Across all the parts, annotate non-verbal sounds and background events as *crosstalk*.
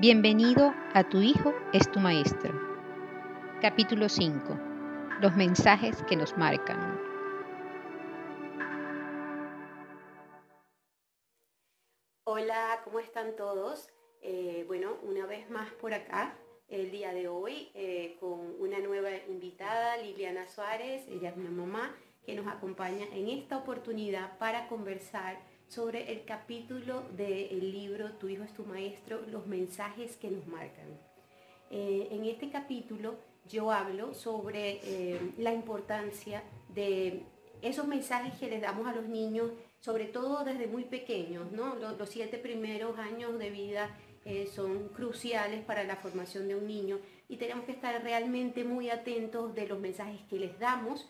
Bienvenido a Tu Hijo es tu Maestro. Capítulo 5. Los mensajes que nos marcan. Hola, ¿cómo están todos? Eh, bueno, una vez más por acá, el día de hoy, eh, con una nueva invitada, Liliana Suárez, ella es mi mamá, que nos acompaña en esta oportunidad para conversar sobre el capítulo del libro Tu hijo es tu maestro, los mensajes que nos marcan. Eh, en este capítulo yo hablo sobre eh, la importancia de esos mensajes que les damos a los niños, sobre todo desde muy pequeños, ¿no? Los, siete primeros años de vida eh, son cruciales para la formación de un niño y tenemos que estar realmente muy atentos de los mensajes que les damos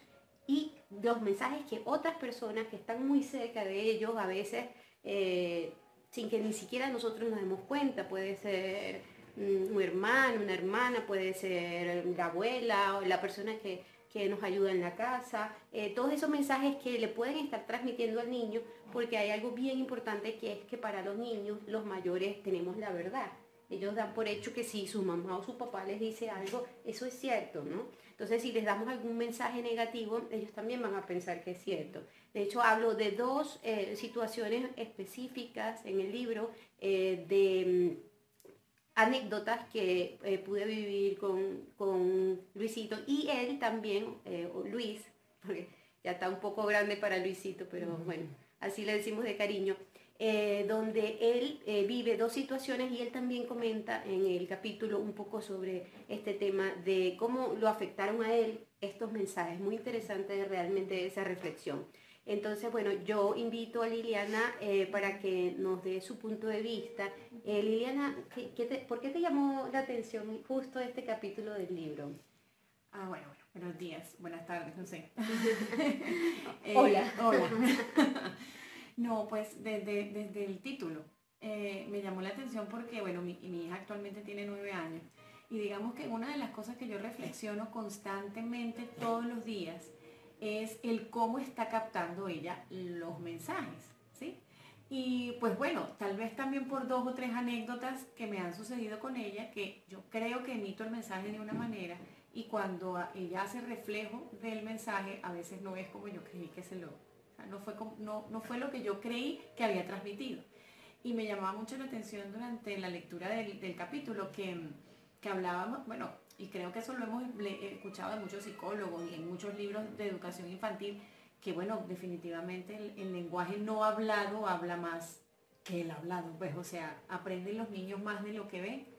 y los mensajes que otras personas que están muy cerca de ellos a veces eh, sin que ni siquiera nosotros nos demos cuenta, puede ser mm, un hermano, una hermana, puede ser la abuela o la persona que, nos ayuda en la casa, eh, todos esos mensajes que le pueden estar transmitiendo al niño, porque hay algo bien importante que es que para los niños, los mayores, tenemos la verdad. Ellos dan por hecho que si su mamá o su papá les dice algo, eso es cierto, ¿no? Entonces, si les damos algún mensaje negativo, ellos también van a pensar que es cierto. De hecho, hablo de dos eh, situaciones específicas en el libro eh, de mm, anécdotas que eh, pude vivir con, Luisito y él también, Luis, porque ya está un poco grande para Luisito, pero bueno, así le decimos de cariño. Eh, donde él eh, vive dos situaciones y él también comenta en el capítulo un poco sobre este tema de cómo lo afectaron a él estos mensajes. Muy interesante realmente esa reflexión. Entonces, bueno, yo invito a Liliana eh, para que nos dé su punto de vista. Liliana, ¿por qué te llamó la atención justo este capítulo del libro? Ah, bueno, bueno, buenos días, buenas tardes, no sé. *laughs* *laughs* hola. Hola. *laughs* No, pues desde, desde el título eh, me llamó la atención porque, bueno, mi, hija actualmente tiene nueve años y digamos que una de las cosas que yo reflexiono constantemente todos los días es el cómo está captando ella los mensajes, ¿sí? Y pues bueno, tal vez también por dos o tres anécdotas que me han sucedido con ella, que yo creo que emito el mensaje de una manera y cuando ella hace reflejo del mensaje, a veces no es como yo creí que se lo, no fue, no, no fue lo que yo creí que había transmitido. Y me llamaba mucho la atención durante la lectura del, del capítulo que, que hablábamos, bueno, y creo que eso lo hemos escuchado de muchos psicólogos y en muchos libros de educación infantil, que bueno, definitivamente el, el, lenguaje no hablado habla más que el hablado, pues o sea, aprenden los niños más de lo que ven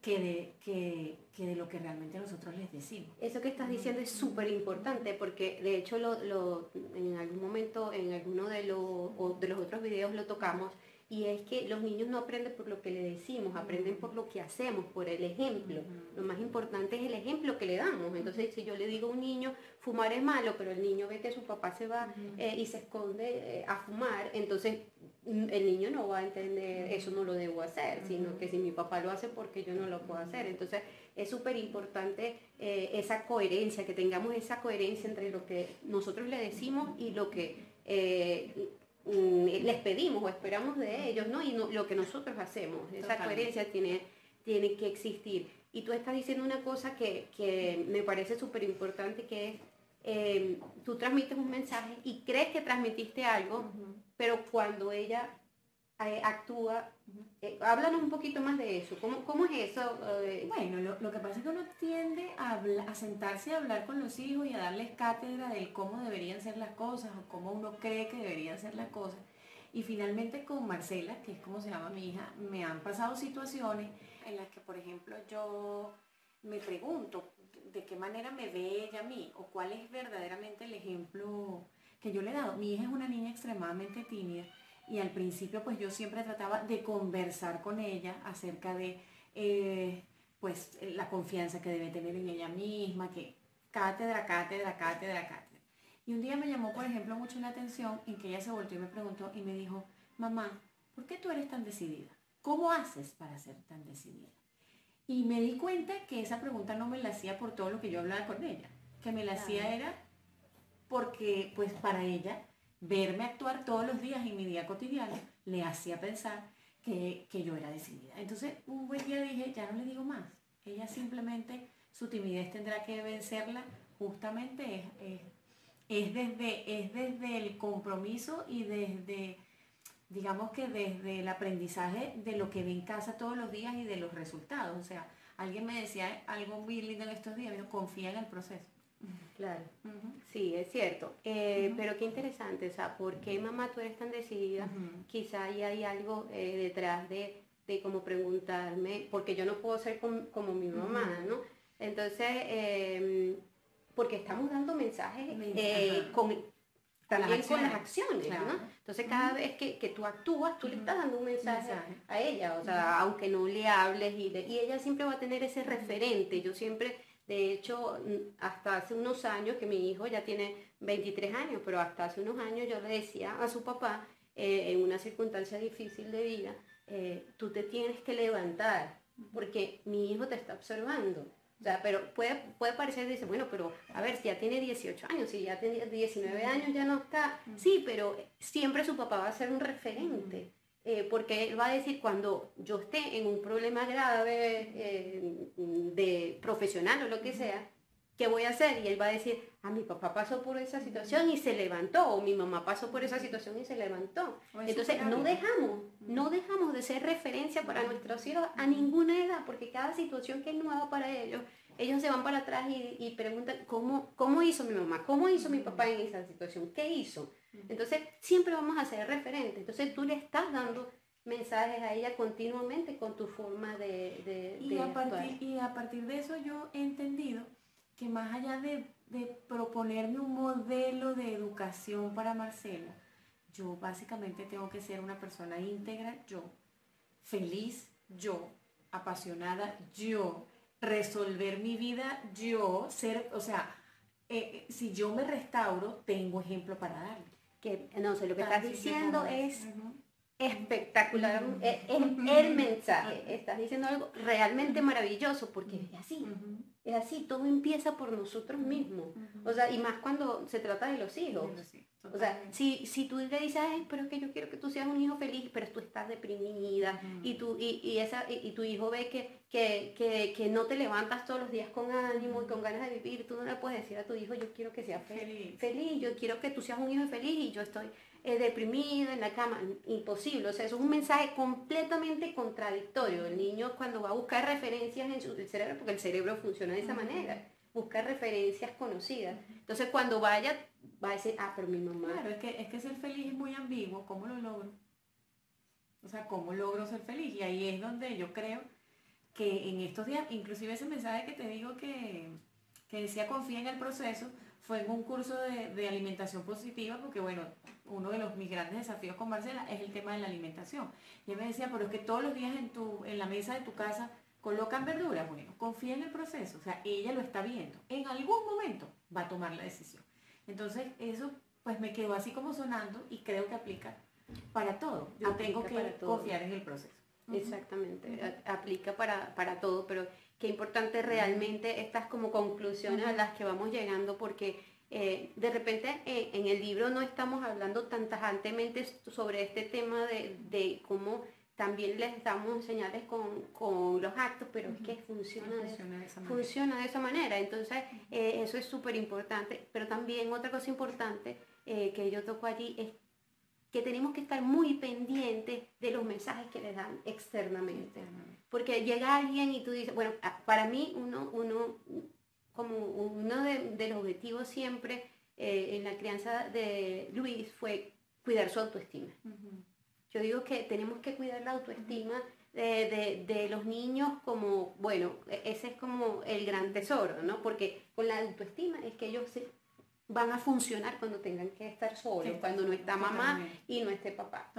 que de, que, de lo que realmente nosotros les decimos. Eso que estás diciendo es súper importante porque de hecho lo, en algún momento, en alguno de, de los otros videos lo tocamos y es que los niños no aprenden por lo que le decimos, aprenden por lo que hacemos, por el ejemplo. Lo más importante es el ejemplo que le damos. Entonces, si yo le digo a un niño, fumar es malo, pero el niño ve que su papá se va eh, y se esconde eh, a fumar, entonces mm, el niño no va a entender, eso no lo debo hacer, sino que si mi papá lo hace, porque yo no lo puedo hacer? Entonces, es súper importante eh, esa coherencia, que tengamos esa coherencia entre lo que nosotros le decimos y lo que Mm, les pedimos o esperamos de ellos, ¿no? Y lo que nosotros hacemos, esa coherencia tiene, tiene que existir. Y tú estás diciendo una cosa que, me parece súper importante, que es, em, tú transmites un mensaje y crees que transmitiste algo, pero cuando ella eh, actúa. Eh, háblanos un poquito más de eso. ¿Cómo, cómo es eso? Eh, bueno, lo, que pasa es que uno tiende a, a, sentarse a hablar con los hijos y a darles cátedra de cómo deberían ser las cosas o cómo uno cree que deberían ser las cosas. Y finalmente con Marcela, que es como se llama mi hija, me han pasado situaciones en las que, por ejemplo, yo me pregunto de qué manera me ve ella a mí o cuál es verdaderamente el ejemplo que yo le he dado. Mi hija es una niña extremadamente tímida y al principio pues yo siempre trataba de conversar con ella acerca de eh, pues la confianza que debe tener en ella misma, que cátedra, cátedra, cátedra, cátedra. Y un día me llamó, por ejemplo, mucho la atención en que ella se volvió y me preguntó y me dijo, mamá, ¿por qué tú eres tan decidida? ¿Cómo haces para ser tan decidida? Y me di cuenta que esa pregunta no me la hacía por todo lo que yo hablaba con ella, que me la hacía era porque pues para ella verme actuar todos los días en mi día cotidiano le hacía pensar que, que yo era decidida. Entonces, un buen día dije, ya no le digo más. Ella simplemente, su timidez tendrá que vencerla, justamente es, es, desde, es desde el compromiso y desde, digamos que desde el aprendizaje de lo que ve en casa todos los días y de los resultados. O sea, alguien me decía algo muy lindo en estos días, confía en el proceso. Claro, sí, es cierto. Eh, pero qué interesante, o sea, ¿por qué mamá tú eres tan decidida? Quizá ahí hay algo eh, detrás de, de como preguntarme, porque yo no puedo ser como mi mamá, ¿no? Entonces, em, porque estamos dando mensajes eh, con, también con las acciones, ¿no? Entonces cada vez que, que, tú actúas, tú le estás dando un mensaje, a ella, o sea, aunque no le hables y, y ella siempre va a tener ese referente. Yo siempre de hecho, hasta hace unos años, que mi hijo ya tiene 23 años, pero hasta hace unos años yo le decía a su papá, eh, en una circunstancia difícil de vida, eh, tú te tienes que levantar, porque mi hijo te está observando. O sea, pero puede, puede parecer, dice, bueno, pero a ver, si ya tiene 18 años, si ya tiene 19 años, ya no está. Sí, pero siempre su papá va a ser un referente. Eh, porque él va a decir cuando yo esté en un problema grave eh, de profesional o lo que sea, ¿qué voy a hacer? Y él va a decir, a ah, mi papá pasó por esa situación y se levantó, o mi mamá pasó por esa situación y se levantó. Entonces, no dejamos, no dejamos de ser referencia para nuestros hijos a ninguna edad, porque cada situación que es nueva para ellos, ellos se van para atrás y, y preguntan, ¿cómo, ¿cómo hizo mi mamá? ¿Cómo hizo mi papá en esa situación? ¿Qué hizo? Entonces, siempre vamos a ser referentes. Entonces, tú le estás dando mensajes a ella continuamente con tu forma de, y, a partir, y a partir de eso yo he entendido que más allá de, proponerme un modelo de educación para Marcela, yo básicamente tengo que ser una persona íntegra, yo, feliz, yo, apasionada, yo, resolver mi vida, yo, ser, o sea, eh, eh, si yo me restauro, tengo ejemplo para darle que no sé, lo que estás diciendo es espectacular, es, el mensaje, estás diciendo algo realmente maravilloso, porque es así, es así, todo empieza por nosotros mismos, o sea, y más cuando se trata de los hijos. O sea, si, si tú le dices, pero es que yo quiero que tú seas un hijo feliz, pero tú estás deprimida y, tú, y, esa, y, tu hijo ve que, que, no te levantas todos los días con ánimo y con ganas de vivir, tú no le puedes decir a tu hijo, yo quiero que sea feliz, feliz yo quiero que tú seas un hijo feliz y yo estoy eh, deprimida en la cama. Imposible, o sea, eso es un mensaje completamente contradictorio. El niño cuando va a buscar referencias en su cerebro, porque el cerebro funciona de esa manera buscar referencias conocidas. Entonces cuando vaya, va a decir, ah, pero mi mamá. Claro, es que, es que ser feliz es muy ambiguo, ¿cómo lo logro? O sea, ¿cómo logro ser feliz? Y ahí es donde yo creo que en estos días, inclusive ese mensaje que te digo que, que decía confía en el proceso, fue en un curso de, de, alimentación positiva, porque bueno, uno de los mis grandes desafíos con Marcela es el tema de la alimentación. Y él me decía, pero es que todos los días en, tu, en la mesa de tu casa colocan verduras, bueno, confía en el proceso, o sea, ella lo está viendo, en algún momento va a tomar la decisión. Entonces, eso pues me quedó así como sonando y creo que aplica para todo. Yo tengo que confiar en el proceso. Exactamente, aplica para, para todo, pero qué importante realmente estas como conclusiones a las que vamos llegando porque eh, de repente eh, en el libro no estamos hablando tan tajantemente sobre este tema de, de cómo también les damos señales con, los actos, pero es que funciona, de, esa funciona de esa manera. Entonces, eh, eso es súper importante. Pero también otra cosa importante eh, que yo toco allí es que tenemos que estar muy pendientes de los mensajes que les dan externamente. Porque llega alguien y tú dices, bueno, ah, para mí uno, uno como uno de, los objetivos siempre eh, en la crianza de Luis fue cuidar su autoestima. Yo digo que tenemos que cuidar la autoestima de, los niños como, bueno, e, ese es como el gran tesoro, ¿no? Porque con la autoestima es que ellos van a funcionar cuando tengan que estar solos, cuando no está mamá y no esté papá.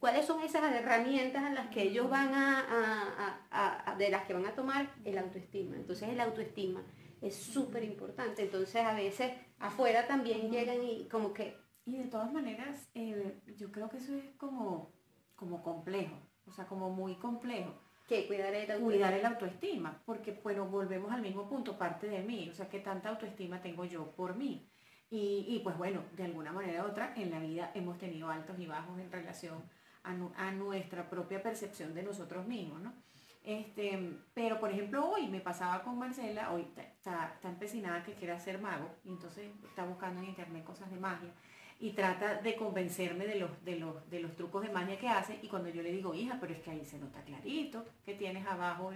¿Cuáles son esas herramientas a las que ellos van a, de las que van a tomar el autoestima? Entonces el autoestima es súper importante. Entonces a veces afuera también llegan y como que y de todas maneras, eh, yo creo que eso es como, como complejo, o sea, como muy complejo. Que cuidar el autoestima. Cuidar el autoestima, porque bueno, volvemos al mismo punto, parte de mí, o sea, que tanta autoestima tengo yo por mí. Y, y, pues bueno, de alguna manera u otra, en la vida hemos tenido altos y bajos en relación a, nuestra propia percepción de nosotros mismos, ¿no? Este, pero por ejemplo hoy me pasaba con Marcela, hoy está, está empecinada que quiere ser mago, y entonces está buscando en internet cosas de magia y trata de convencerme de los, de los, de los trucos de magia que hace y cuando yo le digo, hija, pero es que ahí se nota clarito que tienes abajo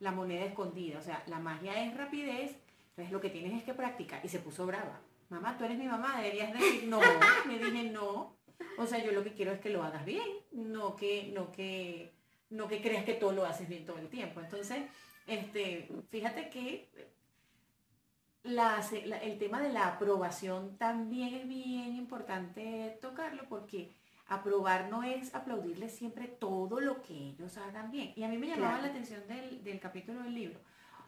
la moneda escondida, o sea, la magia es rapidez, entonces lo que tienes es que practicar y se puso brava. Mamá, tú eres mi mamá, deberías decir no, *laughs* me dije no. O sea, yo lo que quiero es que lo hagas bien, no que, no que, no que creas que todo lo haces bien todo el tiempo. Entonces, este, fíjate que el tema de la aprobación también es bien importante tocarlo porque aprobar no es aplaudirle siempre todo lo que ellos hagan bien. Y a mí me llamaba la atención del, capítulo del libro.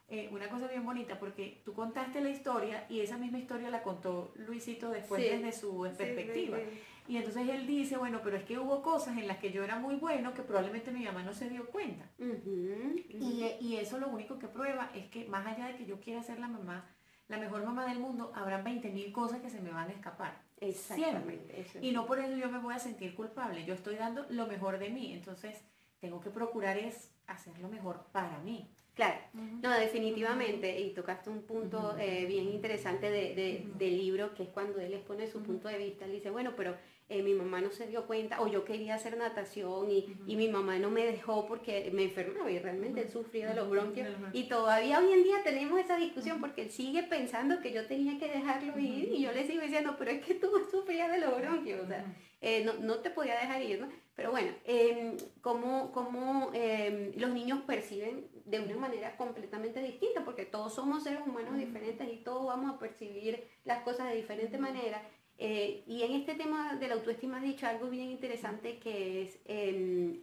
Eh, una cosa bien bonita porque tú contaste la historia y esa misma historia la contó Luisito después desde su perspectiva. Y entonces él dice, bueno, pero es que hubo cosas en las que yo era muy bueno que probablemente mi mamá no se dio cuenta. Y, y, eso lo único que prueba es que más allá de que yo quiera ser la mamá la mejor mamá del mundo, habrán 20.000 cosas que se me van a escapar. Exactamente. Y no por eso yo me voy a sentir culpable. Yo estoy dando lo mejor de mí. Entonces, tengo que procurar es hacer lo mejor para mí. Claro, no, definitivamente, y tocaste un punto eh, bien interesante de, del libro, que es cuando él expone su punto de vista, él dice, bueno, pero eh, mi mamá no se dio cuenta, o yo quería hacer natación y, mi mamá no me dejó porque me enfermaba y realmente él sufría de los bronquios. Y todavía hoy en día tenemos esa discusión porque él sigue pensando que yo tenía que dejarlo ir y yo le sigo diciendo, pero es que tú sufrías de los bronquios, o sea, eh, no, te podía dejar ir, ¿no? Pero bueno, eh, como, como em, los niños perciben de una manera completamente distinta, porque todos somos seres humanos diferentes y todos vamos a percibir las cosas de diferente manera. Eh, y en este tema de la autoestima has dicho algo bien interesante que es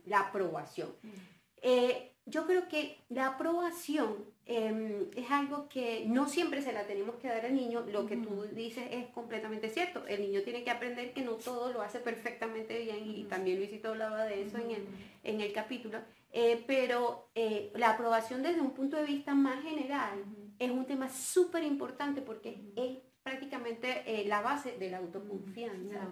la aprobación. Eh, yo creo que la aprobación em, es algo que no siempre se la tenemos que dar al niño. Lo que tú dices es completamente cierto. El niño tiene que aprender que no todo lo hace perfectamente bien y también Luisito hablaba de eso en, el, en el capítulo. Eh, pero la aprobación desde un punto de vista más general es un tema súper importante porque es prácticamente eh, la base de la autoconfianza.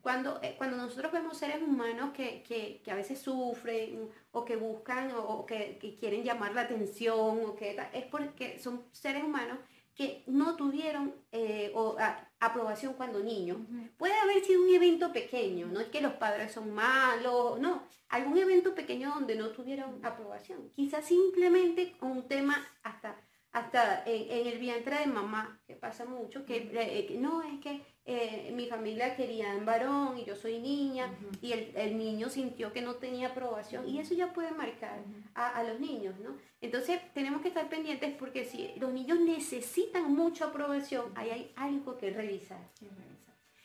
Cuando, eh, cuando nosotros vemos seres humanos que, que, que, a veces sufren o que buscan o, que, que, quieren llamar la atención o que es porque son seres humanos que no tuvieron eh, o, aprobación cuando niños. Puede haber sido un evento pequeño, no es que los padres son malos, no, algún evento pequeño donde no tuvieron aprobación. Quizás simplemente un tema hasta hasta en, el vientre de mamá, que pasa mucho, que eh, no, es que eh, mi familia quería un varón y yo soy niña y el, niño sintió que no tenía aprobación y eso ya puede marcar a, los niños, ¿no? Entonces tenemos que estar pendientes porque si los niños necesitan mucha aprobación, ahí hay algo que revisar.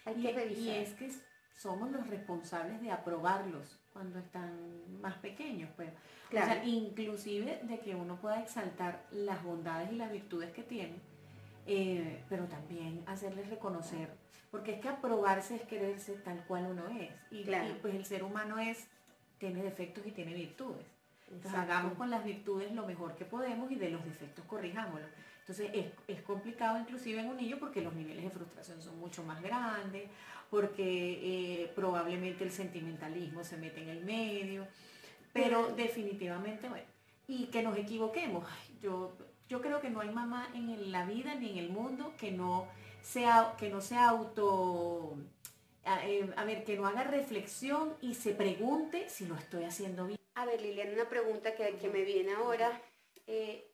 Hay que revisar. Y es que somos los responsables de aprobarlos cuando están más pequeños, pues. O sea, inclusive de que uno pueda exaltar las bondades y las virtudes que tiene, eh, pero también hacerles reconocer, porque es que aprobarse es quererse tal cual uno es. Y, pues el ser humano es, tiene defectos y tiene virtudes. Entonces hagamos con las virtudes lo mejor que podemos y de los defectos corrijámoslo. Entonces es, es, complicado inclusive en un niño porque los niveles de frustración son mucho más grandes, porque eh, probablemente el sentimentalismo se mete en el medio. Pero definitivamente, bueno, y que nos equivoquemos. yo, yo creo que no hay mamá en la vida ni en el mundo que no sea, que no sea auto, eh, a, ver, que no haga reflexión y se pregunte si lo estoy haciendo bien. A ver, Liliana, una pregunta que, que me viene ahora. Eh,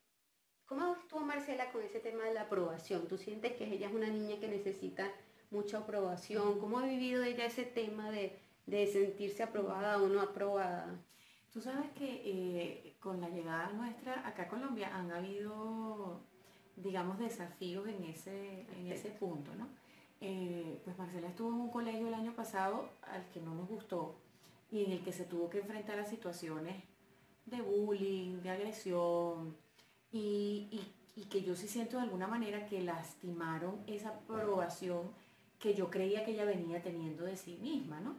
¿Cómo tú, Marcela, con ese tema de la aprobación? ¿Tú sientes que ella es una niña que necesita mucha aprobación? ¿Cómo ha vivido ella ese tema de, de sentirse aprobada o no aprobada? Tú sabes que eh, con la llegada nuestra acá a Colombia han habido, digamos, desafíos en ese, en ese punto, ¿no? Eh, pues Marcela estuvo en un colegio el año pasado al que no nos gustó y en el que se tuvo que enfrentar a situaciones de bullying, de agresión y, que yo sí siento de alguna manera que lastimaron esa aprobación que yo creía que ella venía teniendo de sí misma, ¿no?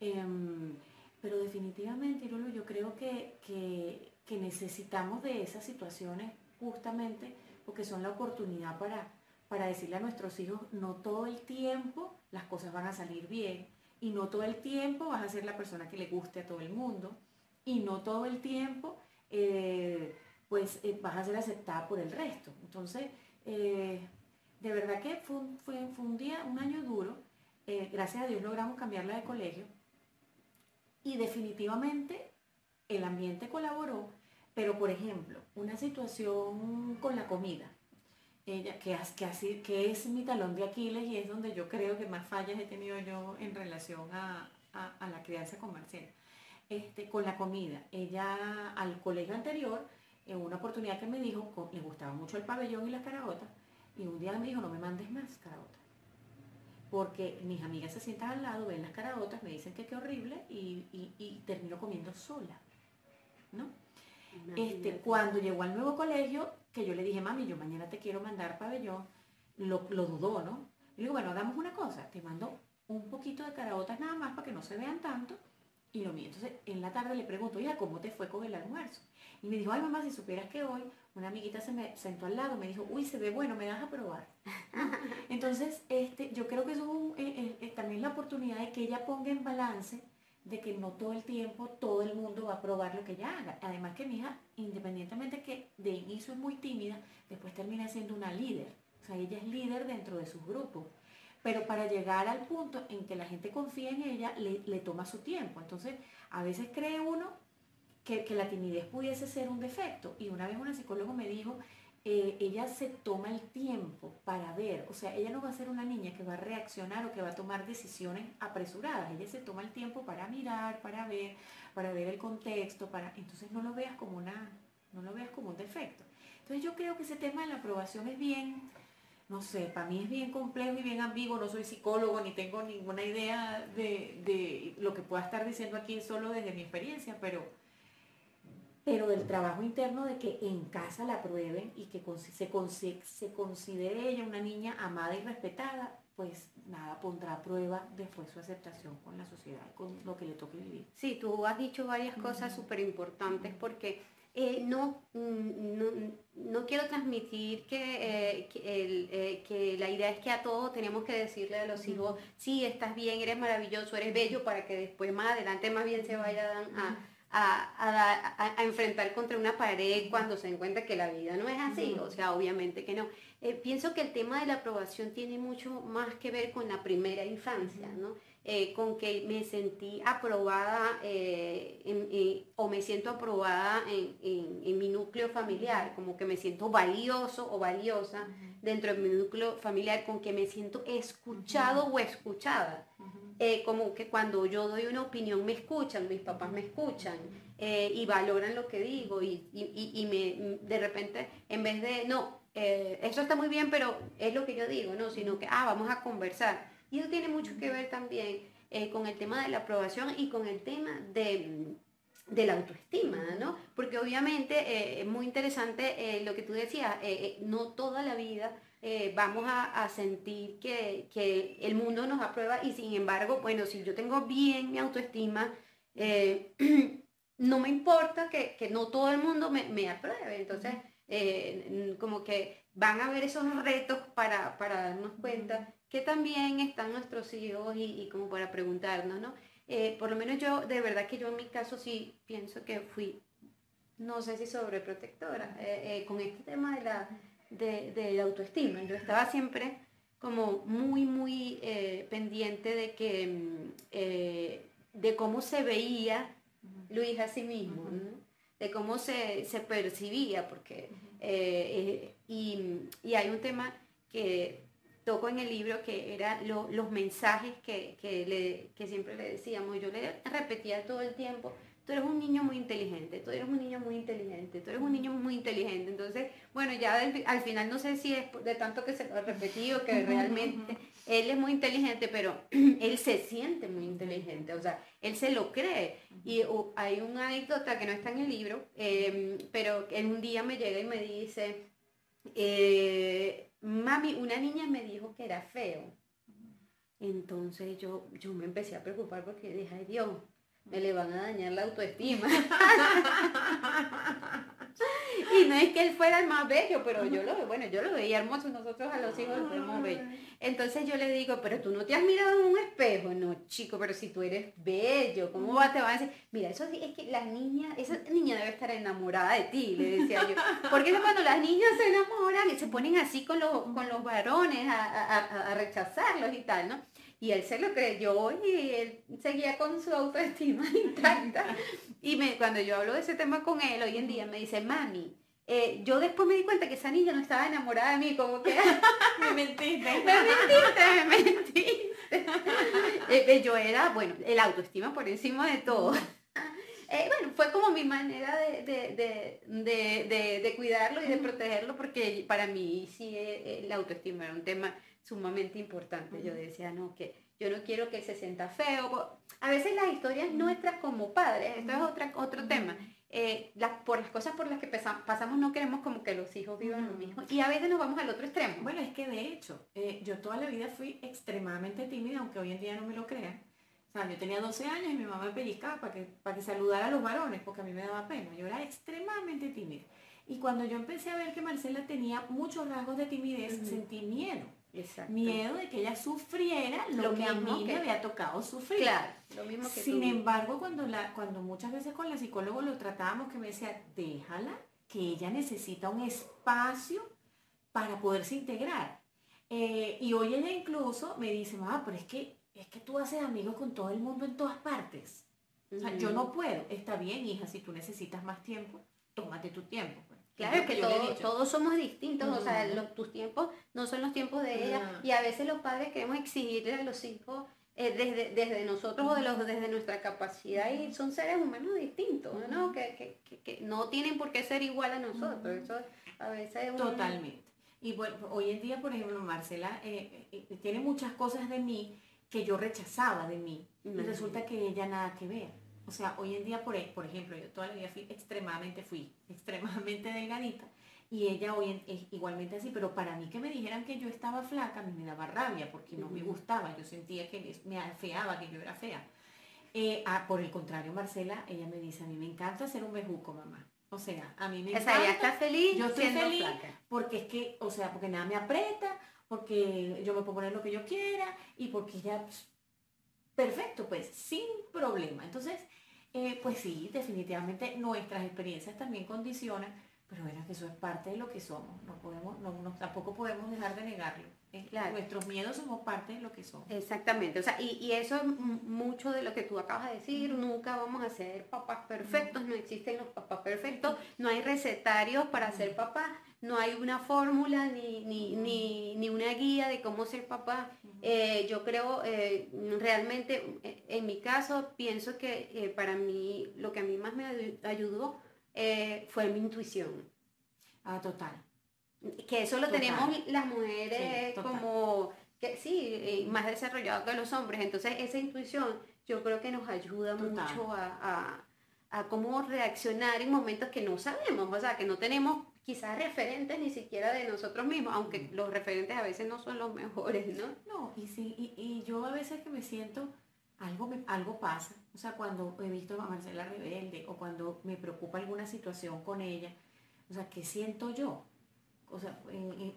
Em, pero definitivamente, yo creo que, necesitamos de esas situaciones justamente porque son la oportunidad para, para decirle a nuestros hijos, no todo el tiempo las cosas van a salir bien, Y no todo el tiempo vas a ser la persona que le guste a todo el mundo. Y no todo el tiempo, eh, pues, eh, vas a ser aceptada por el resto. Entonces, eh, de verdad que fue, fue, un día, un año duro. gracias a Dios logramos cambiarla de colegio. Y definitivamente el ambiente colaboró. Pero, por ejemplo, una situación con la comida ella, que, que, así, que es mi talón de Aquiles y es donde yo creo que más fallas he tenido yo en relación a, la crianza con Marcela. Este, con la comida. Ella al colegio anterior, en una oportunidad que me dijo, le gustaba mucho el pabellón y las caraotas, y un día me dijo, no me mandes más caraotas. Porque mis amigas se sientan al lado, ven las caraotas, me dicen que qué horrible y, y termino comiendo sola. ¿no? Este, cuando llegó al nuevo colegio, que yo le dije, mami, yo mañana te quiero mandar pabellón, lo, lo dudó, ¿no? Y digo, bueno, hagamos una cosa, te mando un poquito de caraotas nada más para que no se vean tanto y lo mío. Entonces, en la tarde le pregunto, oye, ¿cómo te fue con el almuerzo? Y me dijo, ay mamá, si supieras que hoy una amiguita se me sentó al lado, me dijo, uy, se ve bueno, me das a probar. *laughs* Entonces, este, yo creo que eso es eh, eh, también la oportunidad de que ella ponga en balance de que no todo el tiempo todo el mundo va a probar lo que ella haga. Además que mi hija, independientemente que de inicio es muy tímida, después termina siendo una líder. O sea, ella es líder dentro de sus grupos. Pero para llegar al punto en que la gente confía en ella, le, toma su tiempo. Entonces, a veces cree uno que, la timidez pudiese ser un defecto. Y una vez una psicóloga me dijo eh, ella se toma el tiempo para ver, o sea, ella no va a ser una niña que va a reaccionar o que va a tomar decisiones apresuradas, ella se toma el tiempo para mirar, para ver, para ver el contexto, para, entonces no lo veas como una, no lo veas como un defecto. Entonces yo creo que ese tema de la aprobación es bien, no sé, para mí es bien complejo y bien ambiguo, no soy psicólogo ni tengo ninguna idea de, de lo que pueda estar diciendo aquí solo desde mi experiencia, pero pero del trabajo interno de que en casa la prueben y que se, se considere ella una niña amada y respetada, pues nada, pondrá a prueba después su aceptación con la sociedad, con lo que le toque vivir. Sí, tú has dicho varias cosas súper importantes porque eh, no, no, no, quiero transmitir que, eh, eh, que, la idea es que a todos tenemos que decirle a los hijos, sí, estás bien, eres maravilloso, eres bello, para que después más adelante más bien se vayan a a, enfrentar contra una pared cuando se encuentra que la vida no es así, o sea, obviamente que no. Eh, pienso que el tema de la aprobación tiene mucho más que ver con la primera infancia, ¿no? Eh, con que me sentí aprobada eh, o me siento aprobada en, mi núcleo familiar, como que me siento valioso o valiosa dentro de mi núcleo familiar, con que me siento escuchado o escuchada. Eh, como que cuando yo doy una opinión me escuchan, mis papás me escuchan eh, y valoran lo que digo y, me, de repente, en vez de, no, eh, eso está muy bien, pero es lo que yo digo, no, sino que, ah, vamos a conversar. Y eso tiene mucho que ver también con el tema de la aprobación y con el tema de de la autoestima, ¿no? Porque obviamente es muy interesante lo que tú decías, no toda la vida eh, vamos a, sentir que, el mundo nos aprueba y sin embargo, bueno, si yo tengo bien mi autoestima, eh, *clears throat* no me importa que, no todo el mundo me, apruebe. Entonces, eh, como que van a haber esos retos para, darnos cuenta que también están nuestros hijos y, como para preguntarnos, ¿no? por lo menos yo, de verdad que yo en mi caso sí pienso que fui, no sé si sobreprotectora, con este tema de la de, la autoestima. Yo estaba siempre como muy, muy eh, pendiente de que, mm, eh, de cómo se veía Luis a sí mismo, de cómo se, percibía, porque, eh, y, hay un tema que toco en el libro que era los mensajes que, le, que siempre le decíamos, yo le repetía todo el tiempo, tú eres un niño muy inteligente, tú eres un niño muy inteligente, tú eres un niño muy inteligente. Entonces, bueno, ya al final no sé si es de tanto que se lo ha repetido, que realmente él es muy inteligente, pero *clears throat* él se siente muy inteligente, o sea, él se lo cree. Y hay una anécdota que no está en el libro, em, pero en un día me llega y me dice, eh, mami, una niña me dijo que era feo. Entonces yo, yo me empecé a preocupar porque dije, ay Dios, me le van a dañar la autoestima. *laughs* y no es que él fuera el más bello, pero yo lo, bueno, yo lo veía hermoso, nosotros a los hijos los vemos bellos. Entonces yo le digo, pero tú no te has mirado en un espejo, no chico, pero si tú eres bello, ¿cómo va, te va a decir? Mira, eso es que la niña, esa niña debe estar enamorada de ti, le decía yo. Porque cuando las niñas se enamoran y se ponen así con los, con los varones a, a rechazarlos y tal, ¿no? Y él se lo creyó y él seguía con su autoestima *laughs* intacta. Y me, cuando yo hablo de ese tema con él hoy en día, me dice, mami, eh, yo después me di cuenta que esa niña no estaba enamorada de mí, como que... *laughs* *laughs* me mentiste. me mentiste, me mentiste. Eh, yo era, bueno, el autoestima por encima de todo. Eh, bueno, fue como mi manera de, de, de, de, cuidarlo y de protegerlo, porque para mí sí el autoestima era un tema sumamente importante. Yo decía, no, que yo no quiero que se sienta feo. A veces las historias nuestras como padres, esto es otra, otro tema, eh, por las cosas por las que pasamos no queremos como que los hijos vivan lo mismo. Y a veces nos vamos al otro extremo. Bueno, es que de hecho, eh, yo toda la vida fui extremadamente tímida, aunque hoy en día no me lo crean. O sea, yo tenía 12 años y mi mamá me pellizcaba para que, para que saludara a los varones, porque a mí me daba pena. Yo era extremadamente tímida. Y cuando yo empecé a ver que Marcela tenía muchos rasgos de timidez, sentí miedo. Miedo de que ella sufriera lo, que a mí me había tocado sufrir. Claro, lo mismo que Sin embargo, cuando, la, cuando muchas veces con la psicóloga lo tratábamos, que me decía, déjala, que ella necesita un espacio para poderse integrar. Eh, y hoy ella incluso me dice, mamá, pero es que, es que tú haces amigos con todo el mundo en todas partes. O sea, yo no puedo. Está bien, hija, si tú necesitas más tiempo, tómate tu tiempo. Claro, que todos somos distintos, o sea, tus tiempos no son los tiempos de ella y a veces los padres queremos exigirle a los hijos eh, desde, desde nosotros o de los, desde nuestra capacidad y son seres humanos distintos, ¿no? Que, no tienen por qué ser igual a nosotros, eso a veces Totalmente. Y bueno, hoy en día, por ejemplo, Marcela eh, eh, tiene muchas cosas de mí que yo rechazaba de mí y resulta que ella nada que ver. O sea, hoy en día, por, por ejemplo, yo toda la vida fui extremadamente, fui *laughs* extremadamente delgadita y ella hoy es igualmente así, pero para mí que me dijeran que yo estaba flaca, a mí me daba rabia porque no me gustaba, yo sentía que me afeaba, que yo era fea. Eh, ah, por el contrario, Marcela, ella me dice, a mí me encanta ser un bejuco, mamá. O sea, a mí me encanta. O sea, ella está feliz. Yo estoy feliz porque es que, o sea, porque nada me aprieta, porque yo me puedo poner lo que yo quiera y porque ya pues, perfecto, pues, sin problema. Entonces, eh, pues sí, definitivamente nuestras experiencias también condicionan, pero bueno, que eso es parte de lo que somos, no podemos, no, tampoco podemos dejar de negarlo. Nuestros miedos somos parte de lo que somos. Exactamente, o sea, y, eso es mucho de lo que tú acabas de decir, nunca vamos a ser papás perfectos, no existen los papás perfectos, no hay recetarios para ser papá, no hay una fórmula ni, ni, una guía de cómo ser papá. Eh, yo creo, eh, realmente, eh, en mi caso, pienso que para mí, lo que a mí más me ayudó fue mi intuición. Ah, total. Que eso lo tenemos las mujeres como, que sí, más desarrollado que los hombres. Entonces, esa intuición yo creo que nos ayuda mucho a, a cómo reaccionar en momentos que no sabemos, o sea, que no tenemos quizás referentes ni siquiera de nosotros mismos, aunque los referentes a veces no son los mejores, ¿no? No, y sí, y, yo a veces que me siento, algo, algo pasa, o sea, cuando he visto a Marcela rebelde o cuando me preocupa alguna situación con ella, o sea, ¿qué siento yo? O sea,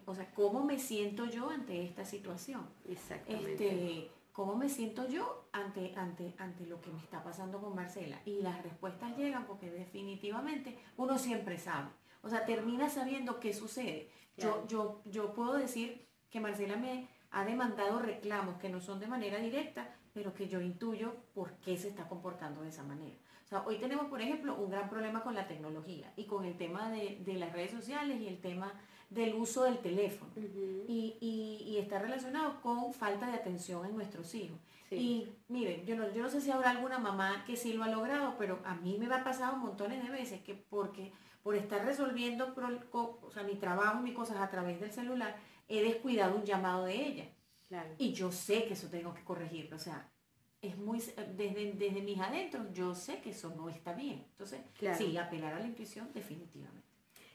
o sea ¿cómo me siento yo ante esta situación? Exactamente. Este, ¿Cómo me siento yo ante, ante, ante lo que me está pasando con Marcela? Y las respuestas llegan porque definitivamente uno siempre sabe. O sea, termina sabiendo qué sucede. Yo, yo, yo puedo decir que Marcela me ha demandado reclamos que no son de manera directa, pero que yo intuyo por qué se está comportando de esa manera. O sea, hoy tenemos, por ejemplo, un gran problema con la tecnología y con el tema de, las redes sociales y el tema del uso del teléfono. y, y, está relacionado con falta de atención en nuestros hijos. Y miren, yo no, yo no sé si habrá alguna mamá que sí lo ha logrado, pero a mí me ha pasado montones de veces que porque por estar resolviendo o sea, mi trabajo, mis cosas a través del celular, he descuidado un llamado de ella. Y yo sé que eso tengo que corregirlo. O sea, es muy, desde, desde mis adentros, yo sé que eso no está bien. Entonces, sí, apelar a la intuición definitivamente.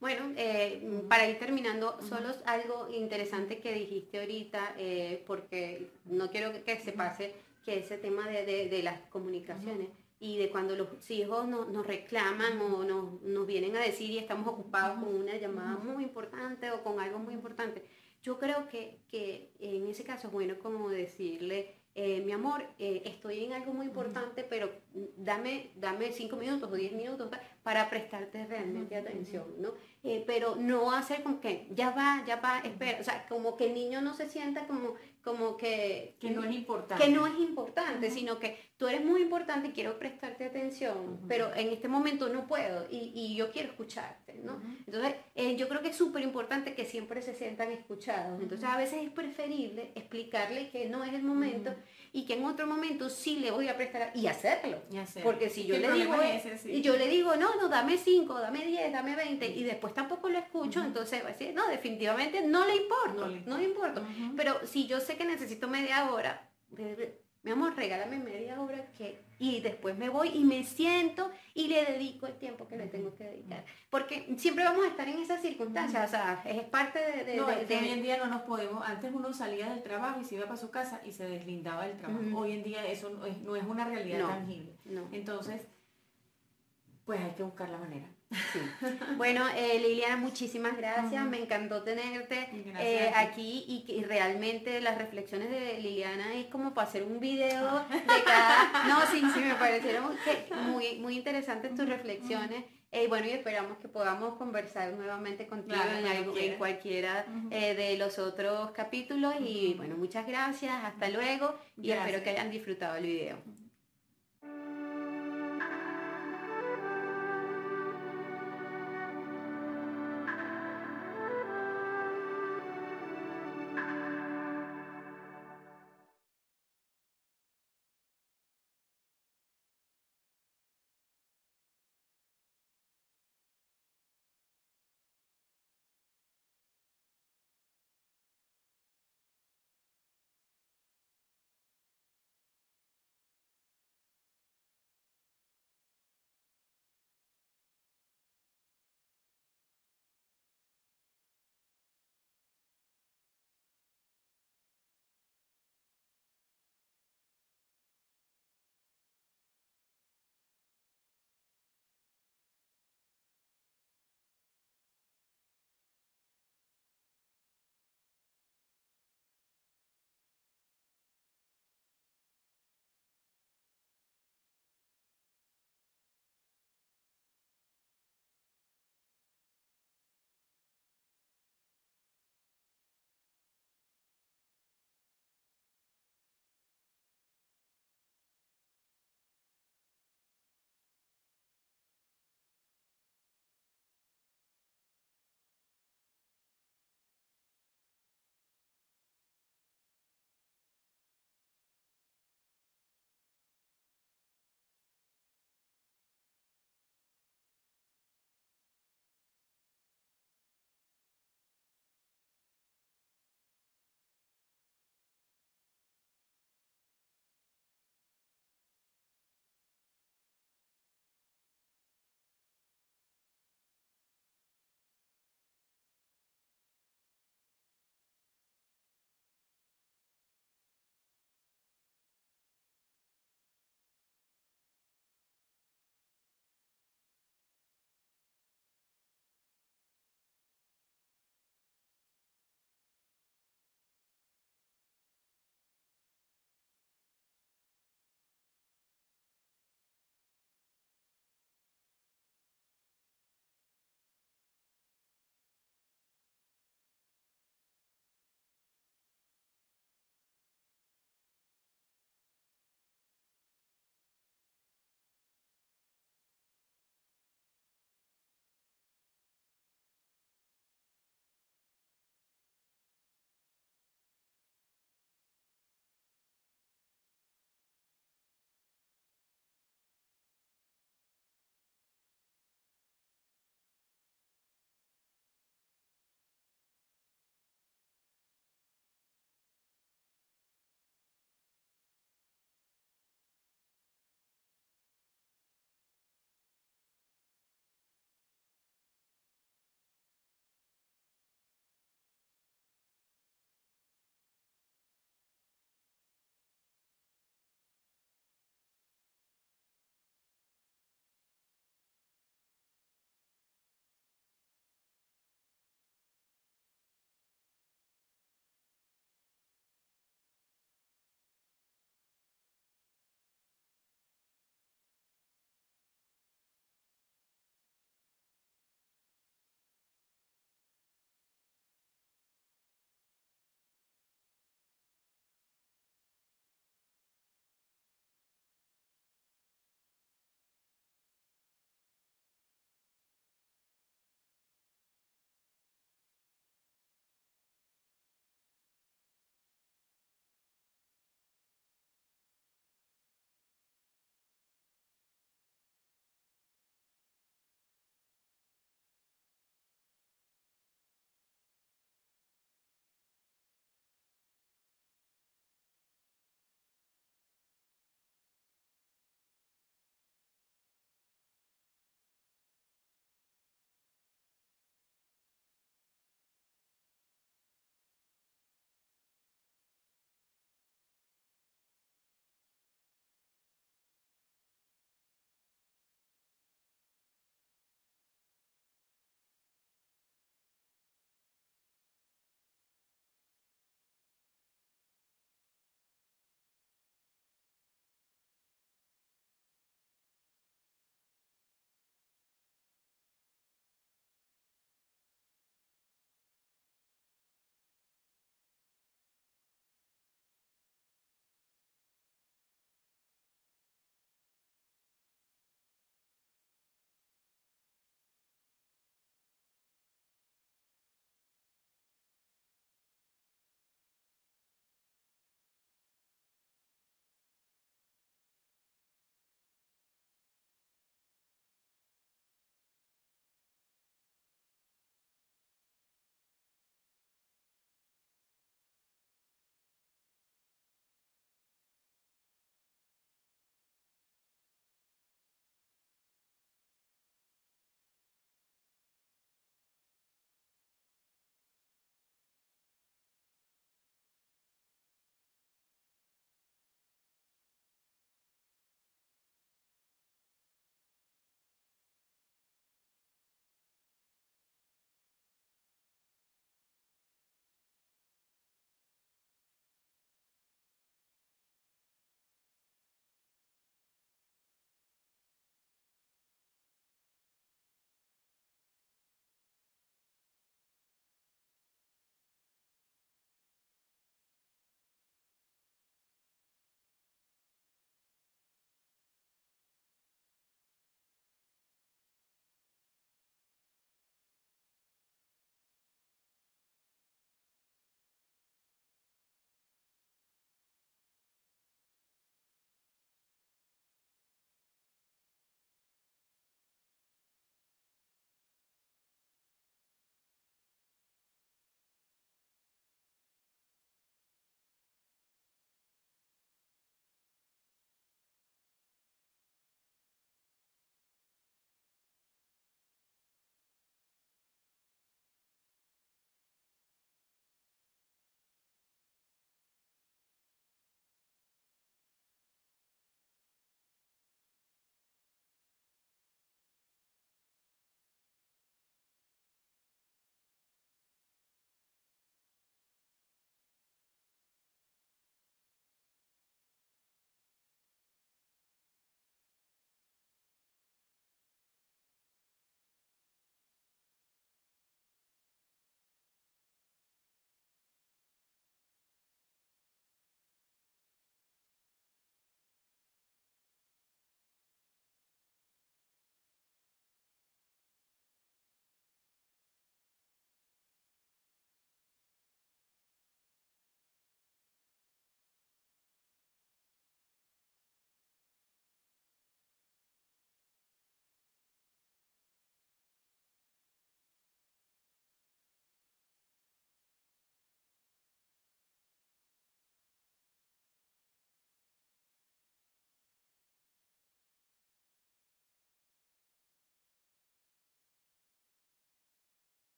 Bueno, eh, para ir terminando, solo algo interesante que dijiste ahorita, eh, porque no quiero que, se pase que ese tema de, las comunicaciones y de cuando los hijos nos, reclaman o nos, vienen a decir y estamos ocupados con una llamada muy importante o con algo muy importante. Yo creo que, que en ese caso es bueno como decirle, eh, mi amor, eh, estoy en algo muy importante, pero dame, dame cinco minutos o diez minutos para prestarte realmente atención, ¿no? Eh, pero no hacer con que ya va, ya va, espera, o sea, como que el niño no se sienta como, como que... Que no es importante. Que no es importante, sino que tú eres muy importante y quiero prestarte atención, pero en este momento no puedo y, y yo quiero escucharte, ¿no? Entonces, yo creo que es súper importante que siempre se sientan escuchados. Entonces, a veces es preferible explicarle que no es el momento y que en otro momento sí le voy a prestar y hacerlo. Porque si yo le digo, y yo le digo, no, no, dame 5, dame 10, dame 20 y después tampoco lo escucho, entonces va a decir, no, definitivamente no le importa, no le importa. Pero si yo sé que necesito media hora, mi amor, regálame media hora que, y después me voy y me siento y le dedico el tiempo que le tengo que dedicar. Porque siempre vamos a estar en esas circunstancias, o sea, es parte de... no, hoy en día no nos podemos, antes uno salía del trabajo y se iba para su casa y se deslindaba del trabajo. Hoy en día eso no es, no es una realidad tangible. Entonces, pues hay que buscar la manera. *laughs* Bueno, eh, Liliana, muchísimas gracias. Me encantó tenerte eh, aquí y, realmente las reflexiones de Liliana es como para hacer un video de cada... *laughs* No, sí, sí, me parecieron muy, muy interesantes tus reflexiones. Eh, bueno, y esperamos que podamos conversar nuevamente contigo en, cualquiera de los otros capítulos. Y bueno, muchas gracias, hasta luego. Y espero que hayan disfrutado el video.